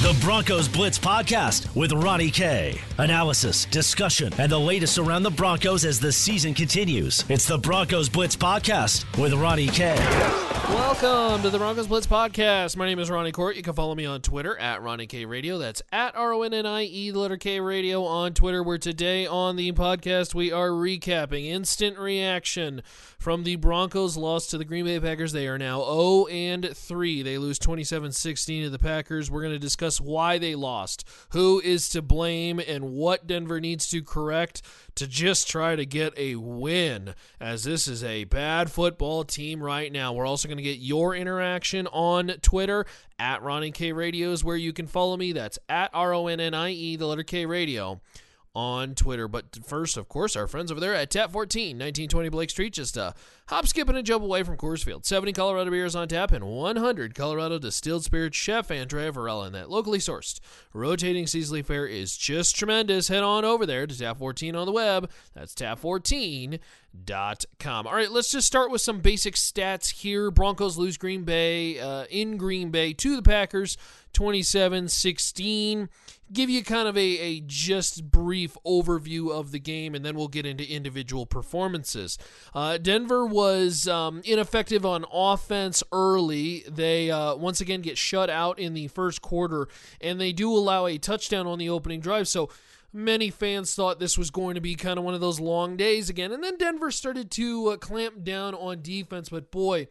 The Broncos Blitz Podcast with Ronnie K. Analysis, discussion, and the latest around the Broncos as the season continues. It's the Broncos Blitz Podcast with Ronnie K. Welcome to the Broncos Blitz Podcast. My name is Ronnie Court. You can follow me on Twitter at Ronnie K Radio. That's at R O N N I E, the letter K Radio on Twitter. Where today on the podcast we are recapping instant reaction from the Broncos' loss to the Green Bay Packers. They are now 0 and 3. They lose 27 16 to the Packers. We're going to discuss why they lost, who is to blame, and what Denver needs to correct to just try to get a win, as this is a bad football team right now. We're also going to get your interaction on Twitter at Ronnie K Radios, where you can follow me. That's at R O N N I E, the letter K Radio on Twitter. But first, of course, our friends over there at Tap 14, 1920 Blake Street, just a hop, skip, and a jump away from Coors Field. 70 Colorado beers on tap and 100 Colorado distilled spirits. Chef Andrea Varela and that locally sourced rotating seasonally fare is just tremendous. Head on over there to Tap 14 on the web. That's tap14.com. All right, let's just start with some basic stats here. Broncos lose Green Bay uh, in Green Bay to the Packers 27 16 give you kind of a, a just brief overview of the game, and then we'll get into individual performances. Uh, Denver was um, ineffective on offense early. They uh, once again get shut out in the first quarter, and they do allow a touchdown on the opening drive. So many fans thought this was going to be kind of one of those long days again. And then Denver started to uh, clamp down on defense, but boy,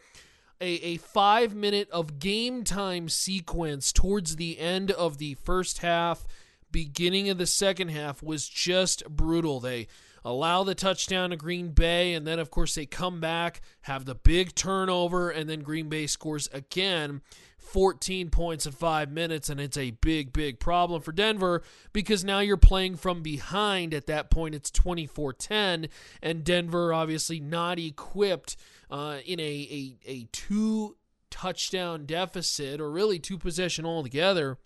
a, a five minute of game time sequence towards the end of the first half, beginning of the second half was just brutal. They allow the touchdown to Green Bay, and then, of course, they come back, have the big turnover, and then Green Bay scores again. 14 points in five minutes, and it's a big, big problem for Denver because now you're playing from behind. At that point, it's 24 10, and Denver obviously not equipped uh, in a, a, a two touchdown deficit or really two possession altogether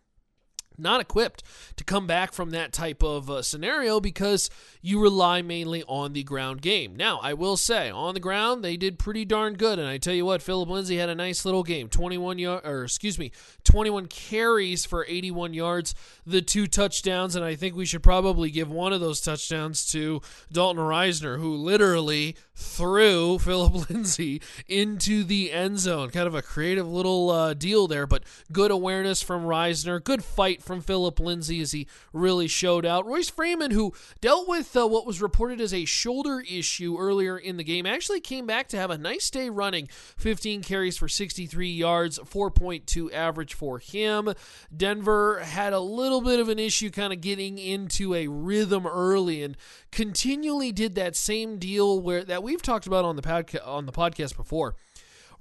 not equipped to come back from that type of uh, scenario because you rely mainly on the ground game. Now, I will say, on the ground, they did pretty darn good. And I tell you what, Philip Lindsay had a nice little game 21 yard, or excuse me, 21 carries for 81 yards, the two touchdowns. And I think we should probably give one of those touchdowns to Dalton Risner who literally threw Philip Lindsay into the end zone. Kind of a creative little uh, deal there, but good awareness from Risner, good fight from Philip Lindsay as he really showed out. Royce Freeman, who dealt with uh, what was reported as a shoulder issue earlier in the game, actually came back to have a nice day running 15 carries for 63 yards, 4.2 average for him. Denver had a little bit of an issue kind of getting into a rhythm early and continually did that same deal where that we've talked about on the podca- on the podcast before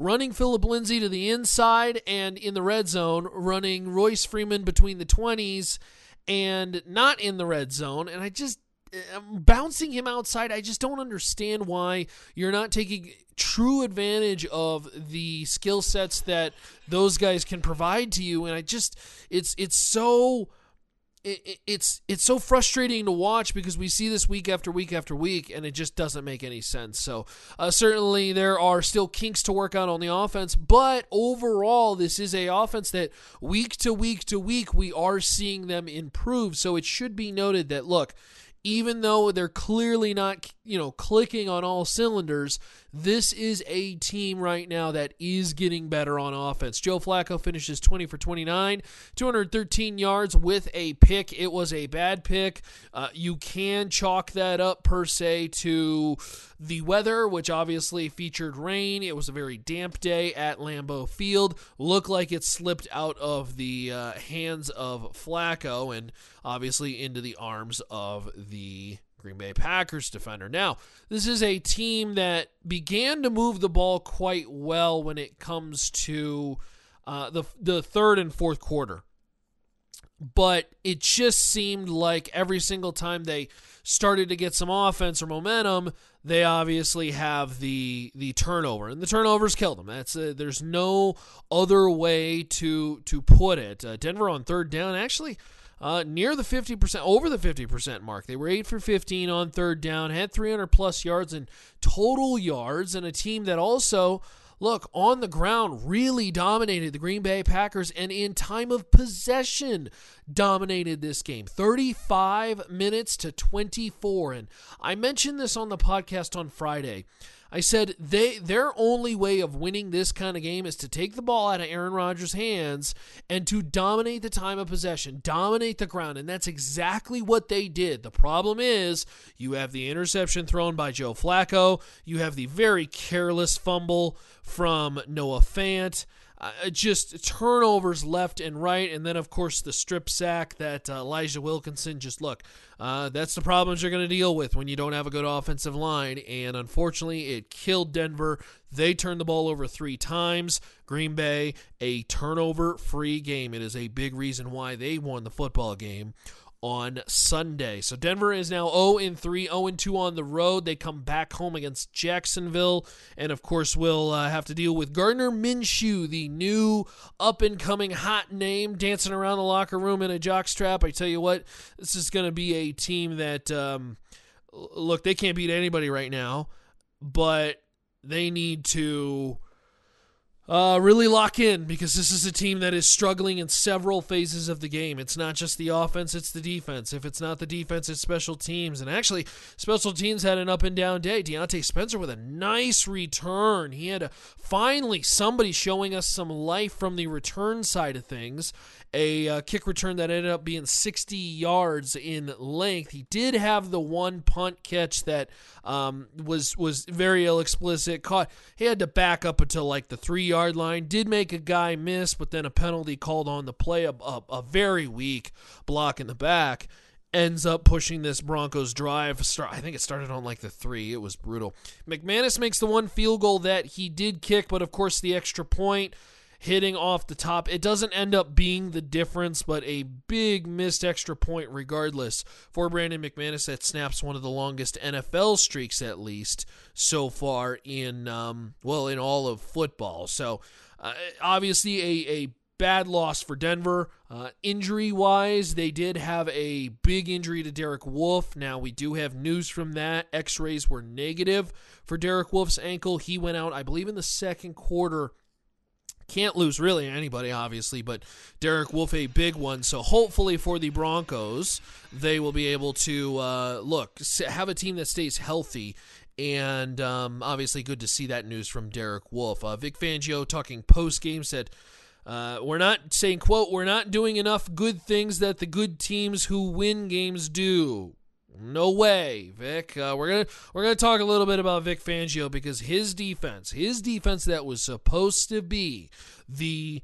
running Philip Lindsay to the inside and in the red zone, running Royce Freeman between the 20s and not in the red zone. And I just, bouncing him outside, I just don't understand why you're not taking true advantage of the skill sets that those guys can provide to you. And I just, it's, it's so it, it's it's so frustrating to watch because we see this week after week after week and it just doesn't make any sense. So uh, certainly there are still kinks to work out on the offense, but overall this is a offense that week to week to week we are seeing them improve. So it should be noted that look, even though they're clearly not, you know, clicking on all cylinders, this is a team right now that is getting better on offense. Joe Flacco finishes 20 for 29, 213 yards with a pick. It was a bad pick. Uh, you can chalk that up per se to the weather, which obviously featured rain. It was a very damp day at Lambeau Field. Looked like it slipped out of the uh, hands of Flacco and obviously into the arms of the Green Bay Packers defender. Now, this is a team that began to move the ball quite well when it comes to uh, the the third and fourth quarter, but it just seemed like every single time they started to get some offense or momentum, they obviously have the the turnover, and the turnovers killed them. That's uh, there's no other way to to put it. Uh, Denver on third down actually uh, near the 50%, over the 50% mark. They were 8 for 15 on third down, had 300 plus yards in total yards, and a team that also look, on the ground, really dominated the Green Bay Packers and in time of possession dominated this game 35 minutes to 24. And I mentioned this on the podcast on Friday. I said they their only way of winning this kind of game is to take the ball out of Aaron Rodgers' hands and to dominate the time of possession, dominate the ground, and that's exactly what they did. The problem is you have the interception thrown by Joe Flacco, you have the very careless fumble from Noah Fant uh, just turnovers left and right, and then of course the strip sack that uh, Elijah Wilkinson. Just look, uh, that's the problems you're going to deal with when you don't have a good offensive line, and unfortunately, it killed Denver. They turned the ball over three times. Green Bay, a turnover-free game. It is a big reason why they won the football game on Sunday. So Denver is now 0 in 3, 0 in 2 on the road. They come back home against Jacksonville, and of course, we'll uh, have to deal with Gardner Minshew, the new up and coming hot name, dancing around the locker room in a jockstrap. I tell you what, this is going to be a team that um, look they can't beat anybody right now, but they need to uh, really lock in because this is a team that is struggling in several phases of the game. It's not just the offense, it's the defense. If it's not the defense, it's special teams. And actually, special teams had an up and down day. Diontae Spencer with a nice return. He had a, finally somebody showing us some life from the return side of things a uh, kick return that ended up being 60 yards in length. He did have the one punt catch that um, was was very ill explicit. Caught he had to back up until like the three yard line. Did make a guy miss, but then a penalty called on the play. A, a, a very weak block in the back ends up pushing this Broncos drive. I think it started on like the three. It was brutal. McManus makes the one field goal that he did kick, but of course the extra point hitting off the top. It doesn't end up being the difference, but a big missed extra point regardless for Brandon McManus that snaps one of the longest NFL streaks at least so far in um, well in all of football. So uh, obviously a, a bad loss for Denver. Uh, injury wise, they did have a big injury to Derek Wolfe. Now, we do have news from that. X rays were negative for Derek Wolfe's ankle. He went out, I believe, in the second quarter can't lose really anybody, obviously, but Derek Wolfe a big one. So hopefully for the Broncos, they will be able to uh, look have a team that stays healthy. And um, obviously, good to see that news from Derek Wolfe. Uh, Vic Fangio talking post game said. Uh, we're not saying quote we're not doing enough good things that the good teams who win games do no way, Vic. Uh, we're gonna we're gonna talk a little bit about Vic Fangio because his defense, his defense that was supposed to be the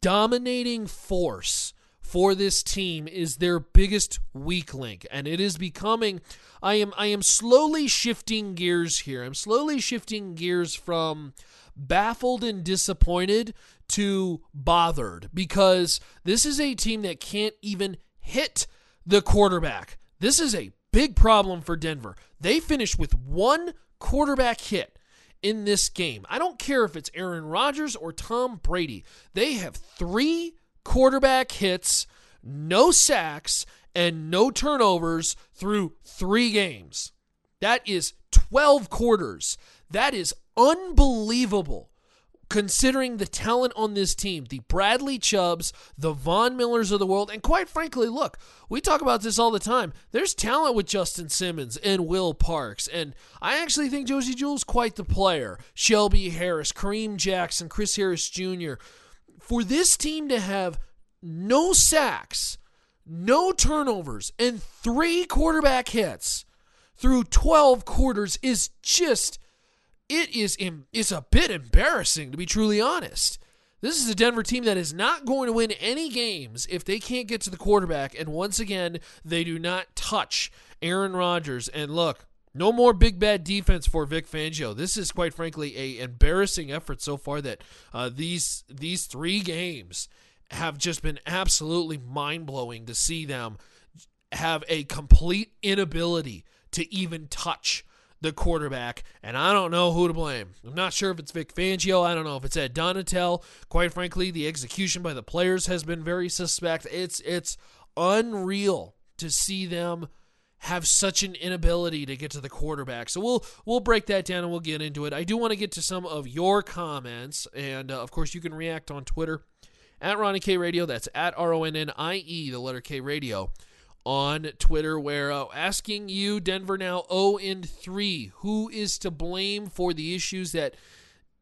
dominating force for this team is their biggest weak link and it is becoming I am I am slowly shifting gears here. I'm slowly shifting gears from baffled and disappointed to bothered because this is a team that can't even hit the quarterback. This is a big problem for Denver. They finished with one quarterback hit in this game. I don't care if it's Aaron Rodgers or Tom Brady. They have three quarterback hits, no sacks, and no turnovers through three games. That is 12 quarters. That is unbelievable considering the talent on this team, the Bradley Chubbs, the Von Millers of the world, and quite frankly, look, we talk about this all the time. There's talent with Justin Simmons and Will Parks, and I actually think Josey Jewell's quite the player. Shelby Harris, Kareem Jackson, Chris Harris Jr. For this team to have no sacks, no turnovers, and three quarterback hits through 12 quarters is just it is is a bit embarrassing to be truly honest. This is a Denver team that is not going to win any games if they can't get to the quarterback. And once again, they do not touch Aaron Rodgers. And look, no more big bad defense for Vic Fangio. This is quite frankly a embarrassing effort so far. That uh, these these three games have just been absolutely mind blowing to see them have a complete inability to even touch the quarterback, and I don't know who to blame. I'm not sure if it's Vic Fangio. I don't know if it's Ed Donatell. Quite frankly, the execution by the players has been very suspect. It's it's unreal to see them have such an inability to get to the quarterback. So we'll we'll break that down and we'll get into it. I do want to get to some of your comments, and uh, of course you can react on Twitter at Ronnie K Radio. That's at R O N N I E, the letter K Radio on Twitter, where uh, asking you, Denver now 0 and 3, who is to blame for the issues that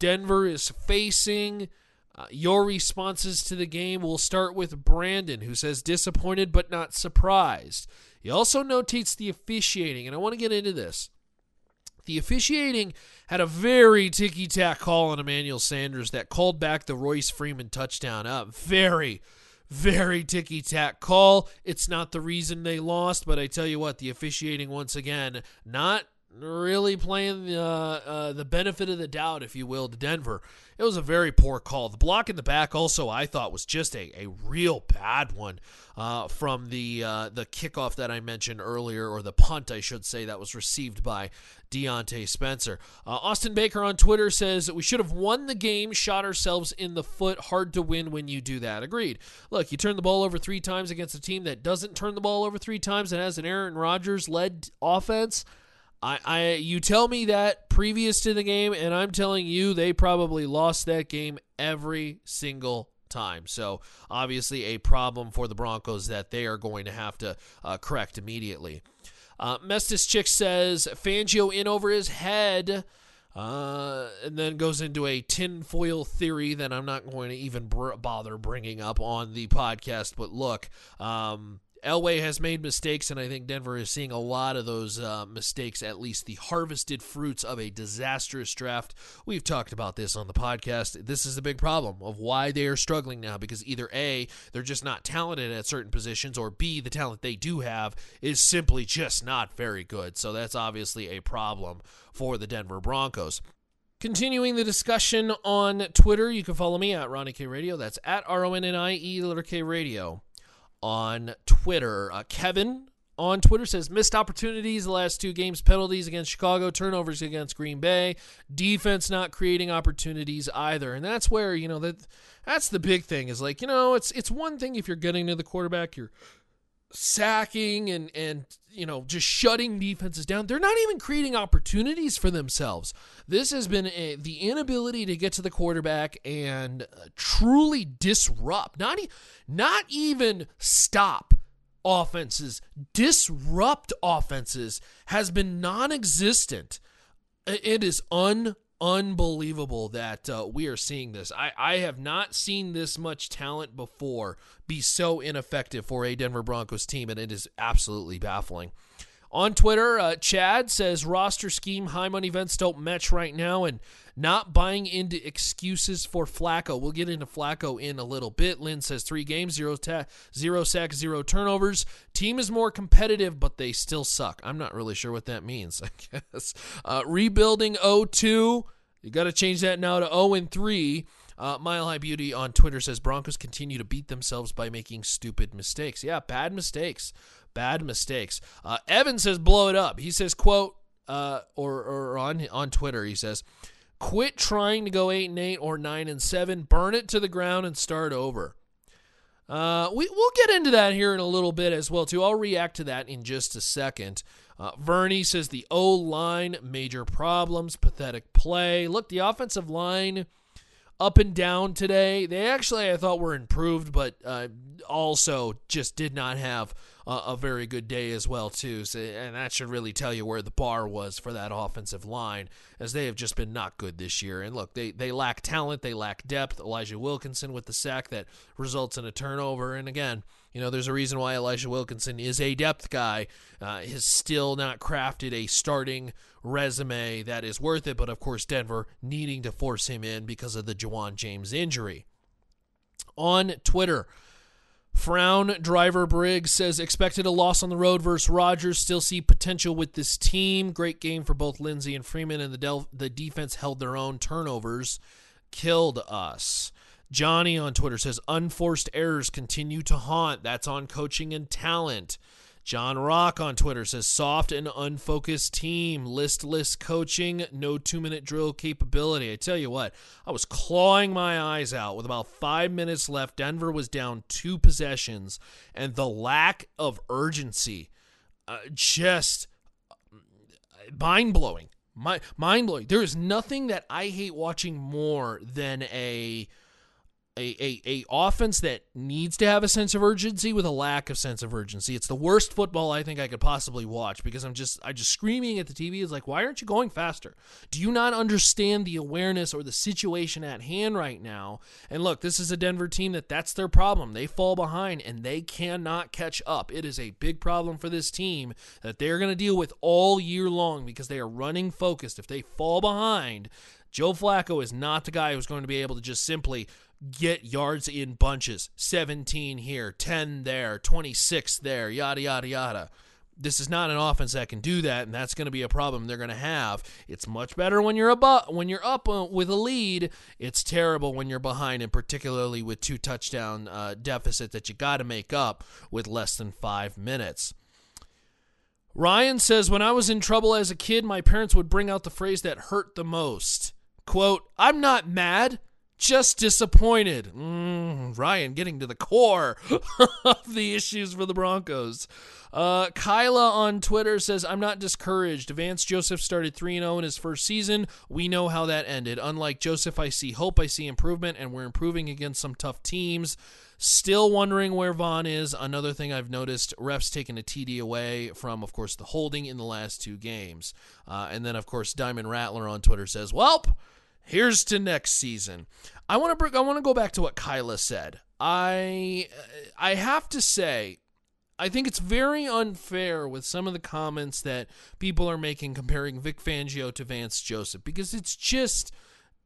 Denver is facing? Uh, your responses to the game We'll start with Brandon, who says disappointed but not surprised. He also notates the officiating, and I want to get into this. The officiating had a very ticky tack call on Emmanuel Sanders that called back the Royce Freeman touchdown. Up, very, very ticky tack call. It's not the reason they lost, but I tell you what, the officiating once again not really playing the uh, uh, the benefit of the doubt, if you will, to Denver. It was a very poor call. The block in the back also I thought was just a, a real bad one uh, from the uh, the kickoff that I mentioned earlier, or the punt I should say that was received by Diontae Spencer. Uh, Austin Baker on Twitter says that we should have won the game, shot ourselves in the foot. Hard to win when you do that. Agreed. Look, you turn the ball over three times against a team that doesn't turn the ball over three times and has an Aaron Rodgers led offense. I, I you tell me that previous to the game, and I'm telling you they probably lost that game every single time. So obviously a problem for the Broncos that they are going to have to uh, correct immediately. Uh, Mestis Chick says Fangio in over his head. Uh, and then goes into a tinfoil theory that I'm not going to even br- bother bringing up on the podcast. But look, um, Elway has made mistakes, and I think Denver is seeing a lot of those uh, mistakes, at least the harvested fruits of a disastrous draft. We've talked about this on the podcast. This is the big problem of why they are struggling now because either A, they're just not talented at certain positions, or B, the talent they do have is simply just not very good. So that's obviously a problem for the Denver Broncos. Continuing the discussion on Twitter, you can follow me at Ronnie K Radio. That's at R O N N I E, letter K Radio on Twitter. Uh, Kevin on Twitter says missed opportunities the last two games, penalties against Chicago, turnovers against Green Bay, defense not creating opportunities either. And that's where, you know, that that's the big thing is like, you know, it's it's one thing if you're getting to the quarterback, you're sacking and and you know just shutting defenses down. They're not even creating opportunities for themselves. This has been a, the inability to get to the quarterback and uh, truly disrupt not e- not even stop offenses disrupt offenses has been non-existent. It is un unbelievable that uh, we are seeing this. I, I have not seen this much talent before be so ineffective for a Denver Broncos team, and it is absolutely baffling. On Twitter, uh, Chad says roster scheme, high money events don't match right now, and not buying into excuses for Flacco. We'll get into Flacco in a little bit. Lynn says three games, zero, ta- zero zero turnovers. Team is more competitive, but they still suck. I'm not really sure what that means, I guess. Uh, rebuilding 0-2. You got to change that now to 0 and 3. Uh, Mile High Beauty on Twitter says Broncos continue to beat themselves by making stupid mistakes. Yeah, bad mistakes. Bad mistakes. Uh, Evan says blow it up. He says, quote, uh, or, or on on Twitter, he says, Quit trying to go eight and eight or nine and seven. Burn it to the ground and start over. Uh, we we'll get into that here in a little bit as well too. I'll react to that in just a second. Uh, Vernie says the O line major problems, pathetic play. Look, the offensive line up and down today. They actually I thought were improved, but uh, also just did not have uh, a very good day as well too. So, and that should really tell you where the bar was for that offensive line, as they have just been not good this year. And look, they they lack talent, they lack depth. Elijah Wilkinson with the sack that results in a turnover, and again. You know, there's a reason why Elijah Wilkinson is a depth guy. Uh, has still not crafted a starting resume that is worth it, but of course, Denver needing to force him in because of the Ja'Wuan James injury. On Twitter, Frown Driver Briggs says expected a loss on the road versus Rodgers. Still see potential with this team. Great game for both Lindsay and Freeman, and the del- the defense held their own. Turnovers killed us. Johnny on Twitter says unforced errors continue to haunt. That's on coaching and talent. John Rock on Twitter says soft and unfocused team, listless coaching, no two minute drill capability. I tell you what, I was clawing my eyes out with about five minutes left. Denver was down two possessions, and the lack of urgency uh, just mind blowing. Mind blowing. There is nothing that I hate watching more than a a, a, a offense that needs to have a sense of urgency with a lack of sense of urgency. It's the worst football I think I could possibly watch because I'm just I just screaming at the TV. It's like, why aren't you going faster? Do you not understand the awareness or the situation at hand right now? And look, this is a Denver team that that's their problem. They fall behind and they cannot catch up. It is a big problem for this team that they're going to deal with all year long because they are running focused. If they fall behind, Joe Flacco is not the guy who's going to be able to just simply get yards in bunches 17 here, 10 there, 26 there, yada, yada, yada. This is not an offense that can do that, and that's going to be a problem they're going to have. It's much better when you're up when you're up uh, with a lead. It's terrible when you're behind, and particularly with two touchdown uh, deficit that you got to make up with less than five minutes. Ryan says, When I was in trouble as a kid, my parents would bring out the phrase that hurt the most. Quote, I'm not mad just disappointed. Mm, Ryan getting to the core of the issues for the Broncos. Uh, Kyla on Twitter says, I'm not discouraged. Vance Joseph started 3 0 in his first season. We know how that ended. Unlike Joseph, I see hope, I see improvement, and we're improving against some tough teams. Still wondering where Von is. Another thing I've noticed refs taking a TD away from, of course, the holding in the last two games. Uh, and then, of course, Diamond Rattler on Twitter says, Welp. Here's to next season. I want to I want to go back to what Kyla said. I I have to say I think it's very unfair with some of the comments that people are making comparing Vic Fangio to Vance Joseph because it's just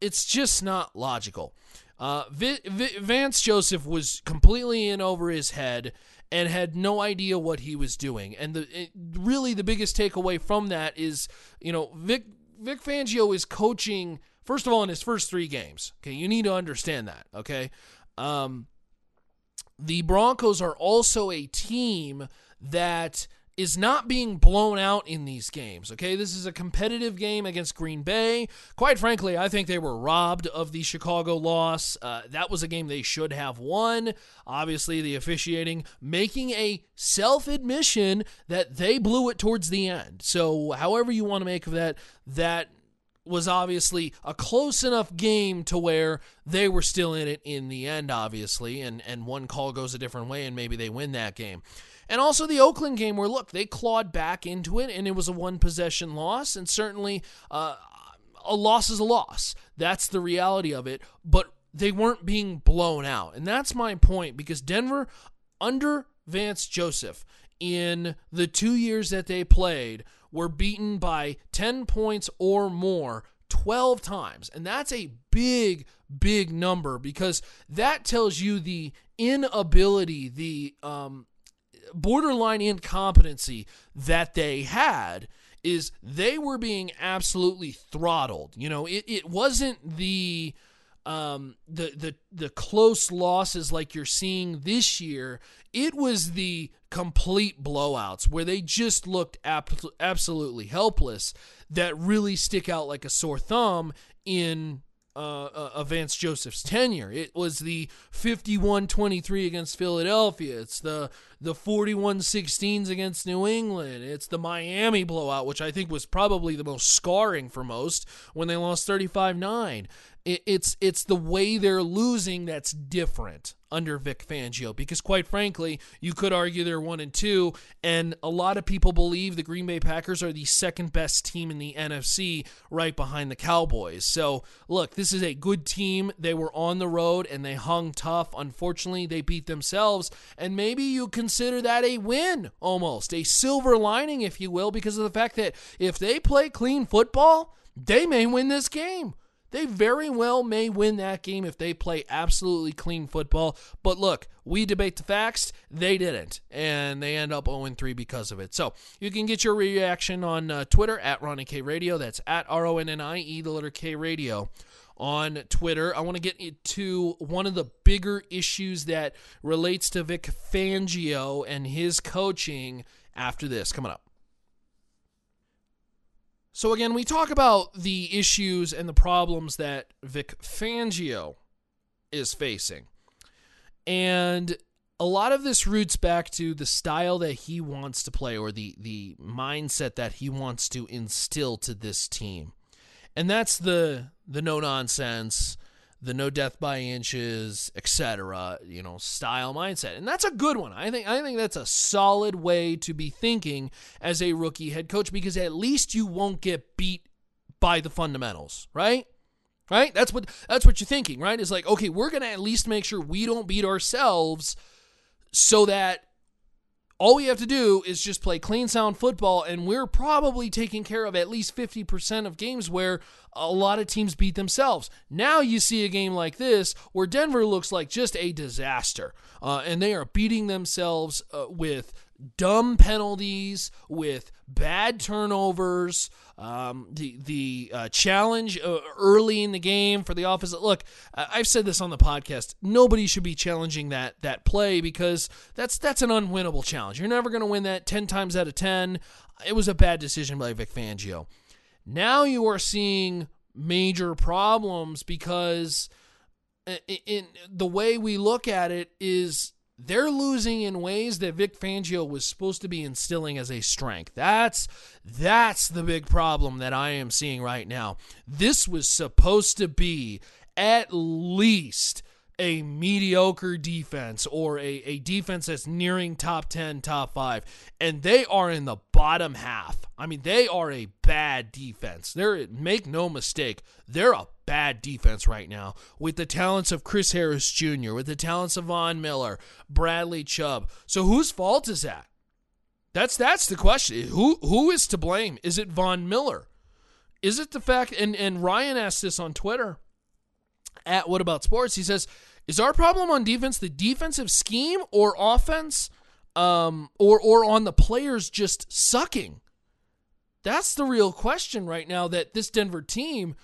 it's just not logical. Uh, v- v- Vance Joseph was completely in over his head and had no idea what he was doing. And the it, really the biggest takeaway from that is, you know, Vic Vic Fangio is coaching First of all, in his first three games, okay, you need to understand that, okay? Um, the Broncos are also a team that is not being blown out in these games. Okay, this is a competitive game against Green Bay. Quite frankly, I think they were robbed of the Chicago loss. Uh, that was a game they should have won. Obviously, the officiating making a self admission that they blew it towards the end. So, however you want to make of that, that was obviously a close enough game to where they were still in it in the end, obviously, and, and one call goes a different way and maybe they win that game. And also the Oakland game where, look, they clawed back into it and it was a one possession loss, and certainly uh, a loss is a loss. That's the reality of it, but they weren't being blown out. And that's my point because Denver, under Vance Joseph, in the two years that they played, were beaten by 10 points or more 12 times. And that's a big, big number because that tells you the inability, the um, borderline incompetency that they had is they were being absolutely throttled. You know, it, it wasn't the um, the the the close losses like you're seeing this year. It was the complete blowouts where they just looked absolutely helpless that really stick out like a sore thumb in uh, uh, Vance Joseph's tenure. It was the 51-23 against Philadelphia. It's the the 41-16s against New England. It's the Miami blowout, which I think was probably the most scarring for most when they lost 35-9 it's it's the way they're losing that's different under Vic Fangio because quite frankly, you could argue they're 1 and 2 and a lot of people believe the Green Bay Packers are the second best team in the NFC right behind the Cowboys. So, look, this is a good team. They were on the road and they hung tough. Unfortunately, they beat themselves and maybe you consider that a win almost, a silver lining if you will because of the fact that if they play clean football, they may win this game. They very well may win that game if they play absolutely clean football. But look, we debate the facts. They didn't. And they end up 0 3 because of it. So you can get your reaction on uh, Twitter at Ronnie K Radio. That's at R O N N I E, the letter K Radio on Twitter. I want to get to one of the bigger issues that relates to Vic Fangio and his coaching after this. Coming up. So, again, we talk about the issues and the problems that Vic Fangio is facing. And a lot of this roots back to the style that he wants to play or the the mindset that he wants to instill to this team. And that's the the no nonsense, the no death by inches, etc., you know, style mindset. And that's a good one. I think I think that's a solid way to be thinking as a rookie head coach because at least you won't get beat by the fundamentals, right? Right? That's what that's what you're thinking, right? Is like, okay, we're going to at least make sure we don't beat ourselves so that all we have to do is just play clean sound football and we're probably taking care of at least 50% of games where a lot of teams beat themselves. Now you see a game like this where denver looks like just a disaster uh, and they are beating themselves uh, with dumb penalties with bad turnovers um, the the uh, challenge uh, early in the game for the offense. Look, I've said this on the podcast. Nobody should be challenging that that play because that's that's an unwinnable challenge. You're never going to win that ten times out of ten. It was a bad decision by Vic Fangio. Now you are seeing major problems because in, uh, in the way we look at it is they're losing in ways that Vic Fangio was supposed to be instilling as a strength. That's that's the big problem that I am seeing right now. This was supposed to be at least a mediocre defense or a, a defense that's nearing top 10, top 5. And they are in the bottom half. I mean, they are a bad defense. They're make no mistake, they're a bad defense right now with the talents of Chris Harris Jr., with the talents of Von Miller, Bradley Chubb. So whose fault is that? That's that's the question. Who who is to blame? Is it Von Miller? Is it the fact and, and Ryan asked this on Twitter at What About Sports? He says, is our problem on defense the defensive scheme or offense, um, or or on the players just sucking? That's the real question right now. That this Denver team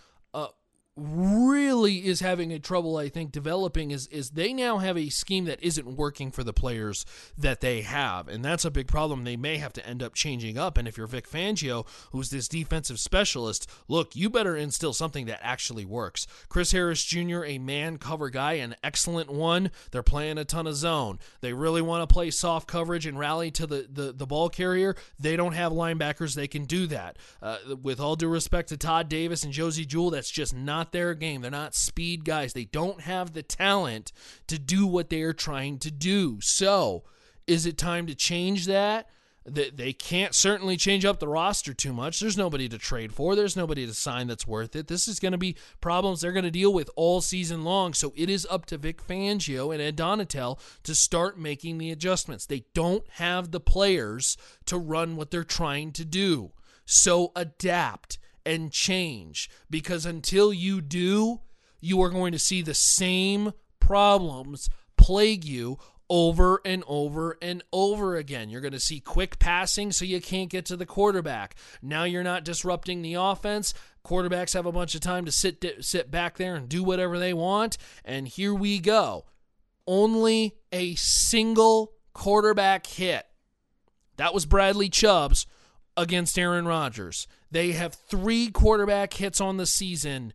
really is having a trouble I think developing is is they now have a scheme that isn't working for the players that they have. And that's a big problem. They may have to end up changing up. And if you're Vic Fangio who's this defensive specialist look you better instill something that actually works. Chris Harris Jr. a man cover guy an excellent one. They're playing a ton of zone. They really want to play soft coverage and rally to the the, the ball carrier. They don't have linebackers. They can do that. Uh, with all due respect to Todd Davis and Josey Jewell that's just not not their game. They're not speed guys. They don't have the talent to do what they are trying to do. So, is it time to change that? They can't certainly change up the roster too much. There's nobody to trade for. There's nobody to sign that's worth it. This is going to be problems they're going to deal with all season long. So it is up to Vic Fangio and Ed Donatell to start making the adjustments. They don't have the players to run what they're trying to do. So adapt and change because until you do, you are going to see the same problems plague you over and over and over again. You're going to see quick passing so you can't get to the quarterback. Now you're not disrupting the offense. Quarterbacks have a bunch of time to sit sit back there and do whatever they want, and here we go. Only a single quarterback hit. That was Bradley Chubb's against Aaron Rodgers. They have three quarterback hits on the season,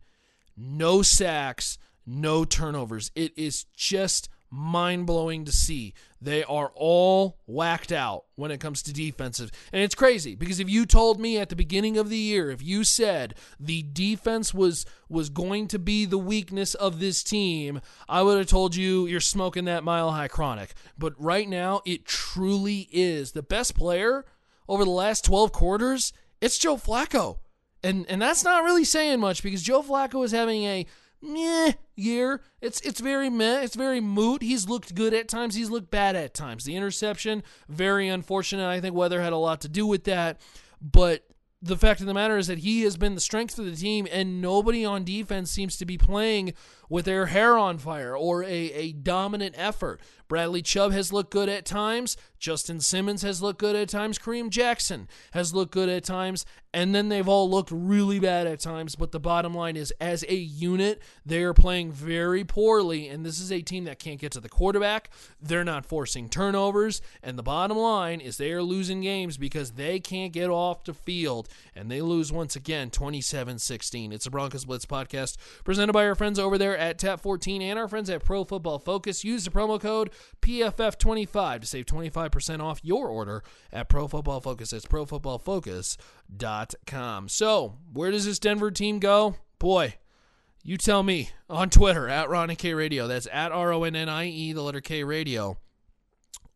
no sacks, no turnovers. It is just mind blowing to see. They are all whacked out when it comes to defensive. And it's crazy because if you told me at the beginning of the year, if you said the defense was was going to be the weakness of this team, I would have told you you're smoking that mile high chronic. But right now, it truly is. The best player over the last 12 quarters, it's Joe Flacco. And and that's not really saying much because Joe Flacco is having a meh year. It's it's very meh. It's very moot. He's looked good at times. He's looked bad at times. The interception, very unfortunate. I think weather had a lot to do with that. But the fact of the matter is that he has been the strength of the team, and nobody on defense seems to be playing with their hair on fire or a, a dominant effort. Bradley Chubb has looked good at times. Justin Simmons has looked good at times. Kareem Jackson has looked good at times. And then they've all looked really bad at times. But the bottom line is, as a unit, they are playing very poorly. And this is a team that can't get to the quarterback. They're not forcing turnovers. And the bottom line is they are losing games because they can't get off the field. And they lose once again 27 16. It's a Broncos Blitz podcast presented by our friends over there at Tap 14 and our friends at Pro Football Focus. Use the promo code PFF25 to save 25% off your order at Pro Football Focus. That's profootballfocus.com. So, where does this Denver team go? Boy, you tell me on Twitter at Ronnie K Radio. That's at R O N N I E, the letter K Radio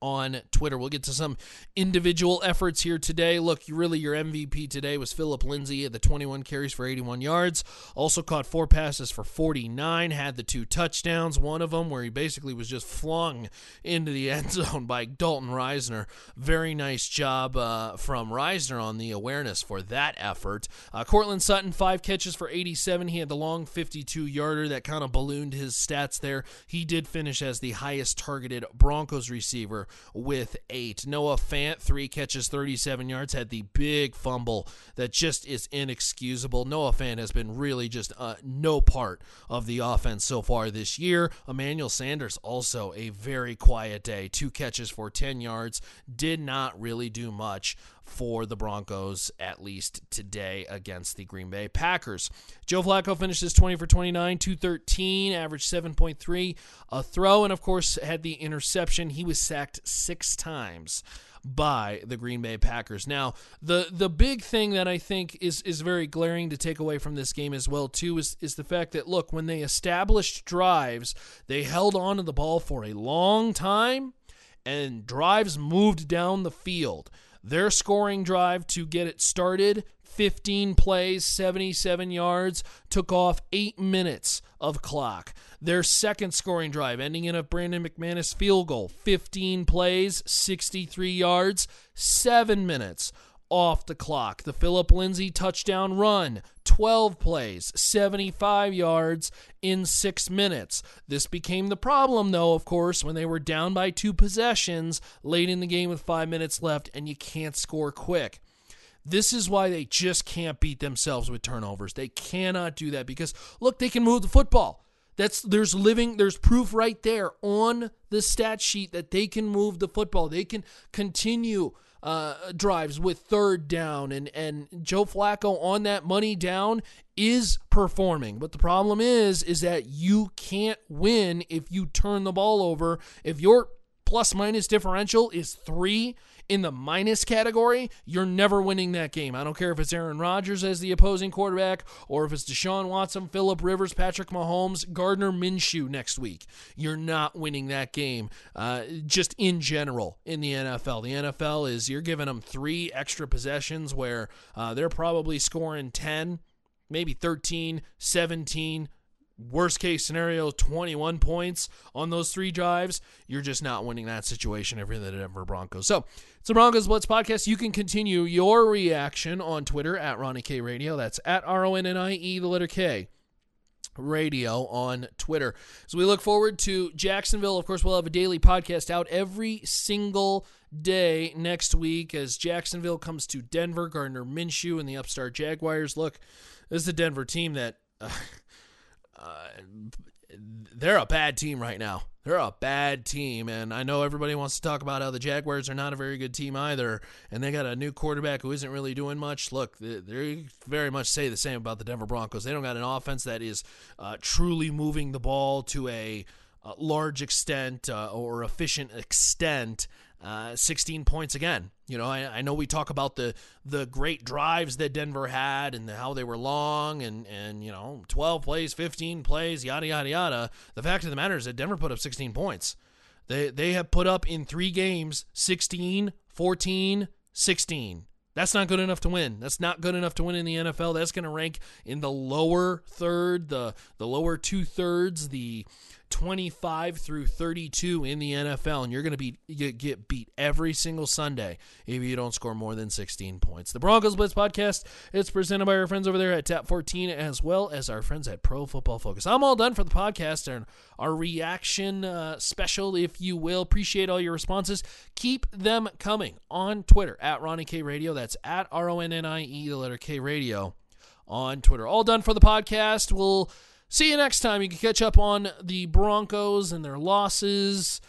on Twitter. We'll get to some individual efforts here today. Look, really, your MVP today was Philip Lindsay at the 21 carries for 81 yards. Also caught four passes for 49. Had the two touchdowns. One of them where he basically was just flung into the end zone by Dalton Risner. Very nice job uh, from Risner on the awareness for that effort. Uh, Courtland Sutton, five catches for 87. He had the long 52 yarder that kind of ballooned his stats there. He did finish as the highest targeted Broncos receiver with eight. Noah Fant, three catches, 37 yards, had the big fumble that just is inexcusable. Noah Fant has been really just uh, no part of the offense so far this year. Emmanuel Sanders, also a very quiet day, two catches for 10 yards, did not really do much for the Broncos, at least today against the Green Bay Packers. Joe Flacco finishes 20 for 29, 213, average 7.3, a throw, and of course had the interception. He was sacked six times by the Green Bay Packers. Now, the the big thing that I think is is very glaring to take away from this game as well too is is the fact that look, when they established drives, they held on to the ball for a long time and drives moved down the field. Their scoring drive to get it started 15 plays, 77 yards, took off eight minutes of clock. Their second scoring drive, ending in a Brandon McManus field goal, 15 plays, 63 yards, seven minutes off the clock. The Philip Lindsay touchdown run, 12 plays, 75 yards in six minutes. This became the problem, though, of course, when they were down by two possessions late in the game with five minutes left and you can't score quick. This is why they just can't beat themselves with turnovers. They cannot do that because look, they can move the football. That's there's living there's proof right there on the stat sheet that they can move the football. They can continue uh, drives with third down, and and Joe Flacco on that money down is performing. But the problem is, is that you can't win if you turn the ball over. If your plus minus differential is three in the minus category, you're never winning that game. I don't care if it's Aaron Rodgers as the opposing quarterback or if it's Deshaun Watson, Philip Rivers, Patrick Mahomes, Gardner Minshew next week. You're not winning that game uh, just in general in the NFL. The NFL is you're giving them three extra possessions where uh, they're probably scoring 10 maybe 13, 17, worst case scenario 21 points on those three drives you're just not winning that situation if you're the denver broncos so it's the broncos blitz podcast you can continue your reaction on twitter at ronnie k radio that's at r-o-n-n-i-e the letter k radio on Twitter. so we look forward to Jacksonville, of course, we'll have a daily podcast out every single day next week as Jacksonville comes to Denver. Gardner Minshew and the upstart Jaguars. Look, this is the Denver team that. Uh, uh, they're a bad team right now. They're a bad team, and I know everybody wants to talk about how the Jaguars are not a very good team either, and they got a new quarterback who isn't really doing much. Look, they very much say the same about the Denver Broncos. They don't got an offense that is uh, truly moving the ball to a, a large extent uh, or efficient extent uh, 16 points again. You know, I, I, know we talk about the the great drives that Denver had and how they were long and and you know 12 plays, 15 plays, yada yada yada. The fact of the matter is that Denver put up 16 points. They they have put up in 3 games 16, 14, 16. That's not good enough to win. That's not good enough to win in the NFL. That's going to rank in the lower third, the the lower two thirds, the 25 through 32 in the NFL, and you're going to be get beat every single Sunday if you don't score more than 16 points. The Broncos Blitz podcast is presented by our friends over there at Tap 14, as well as our friends at Pro Football Focus. I'm all done for the podcast and our reaction uh, special, if you will. Appreciate all your responses. Keep them coming on Twitter at Ronnie K Radio. That's at R O N N I E, the letter K Radio on Twitter. All done for the podcast. We'll See you next time. You can catch up on the Broncos and their losses,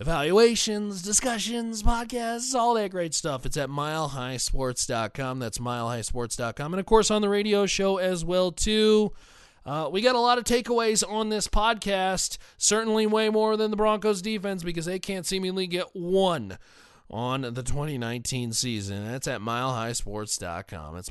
evaluations, discussions, podcasts, all that great stuff. It's at milehighsports.com. That's milehighsports.com. And of course on the radio show as well too. Uh, we got a lot of takeaways on this podcast. Certainly way more than the Broncos defense because they can't seemingly get one on the 2019 season. That's at milehighsports.com. It's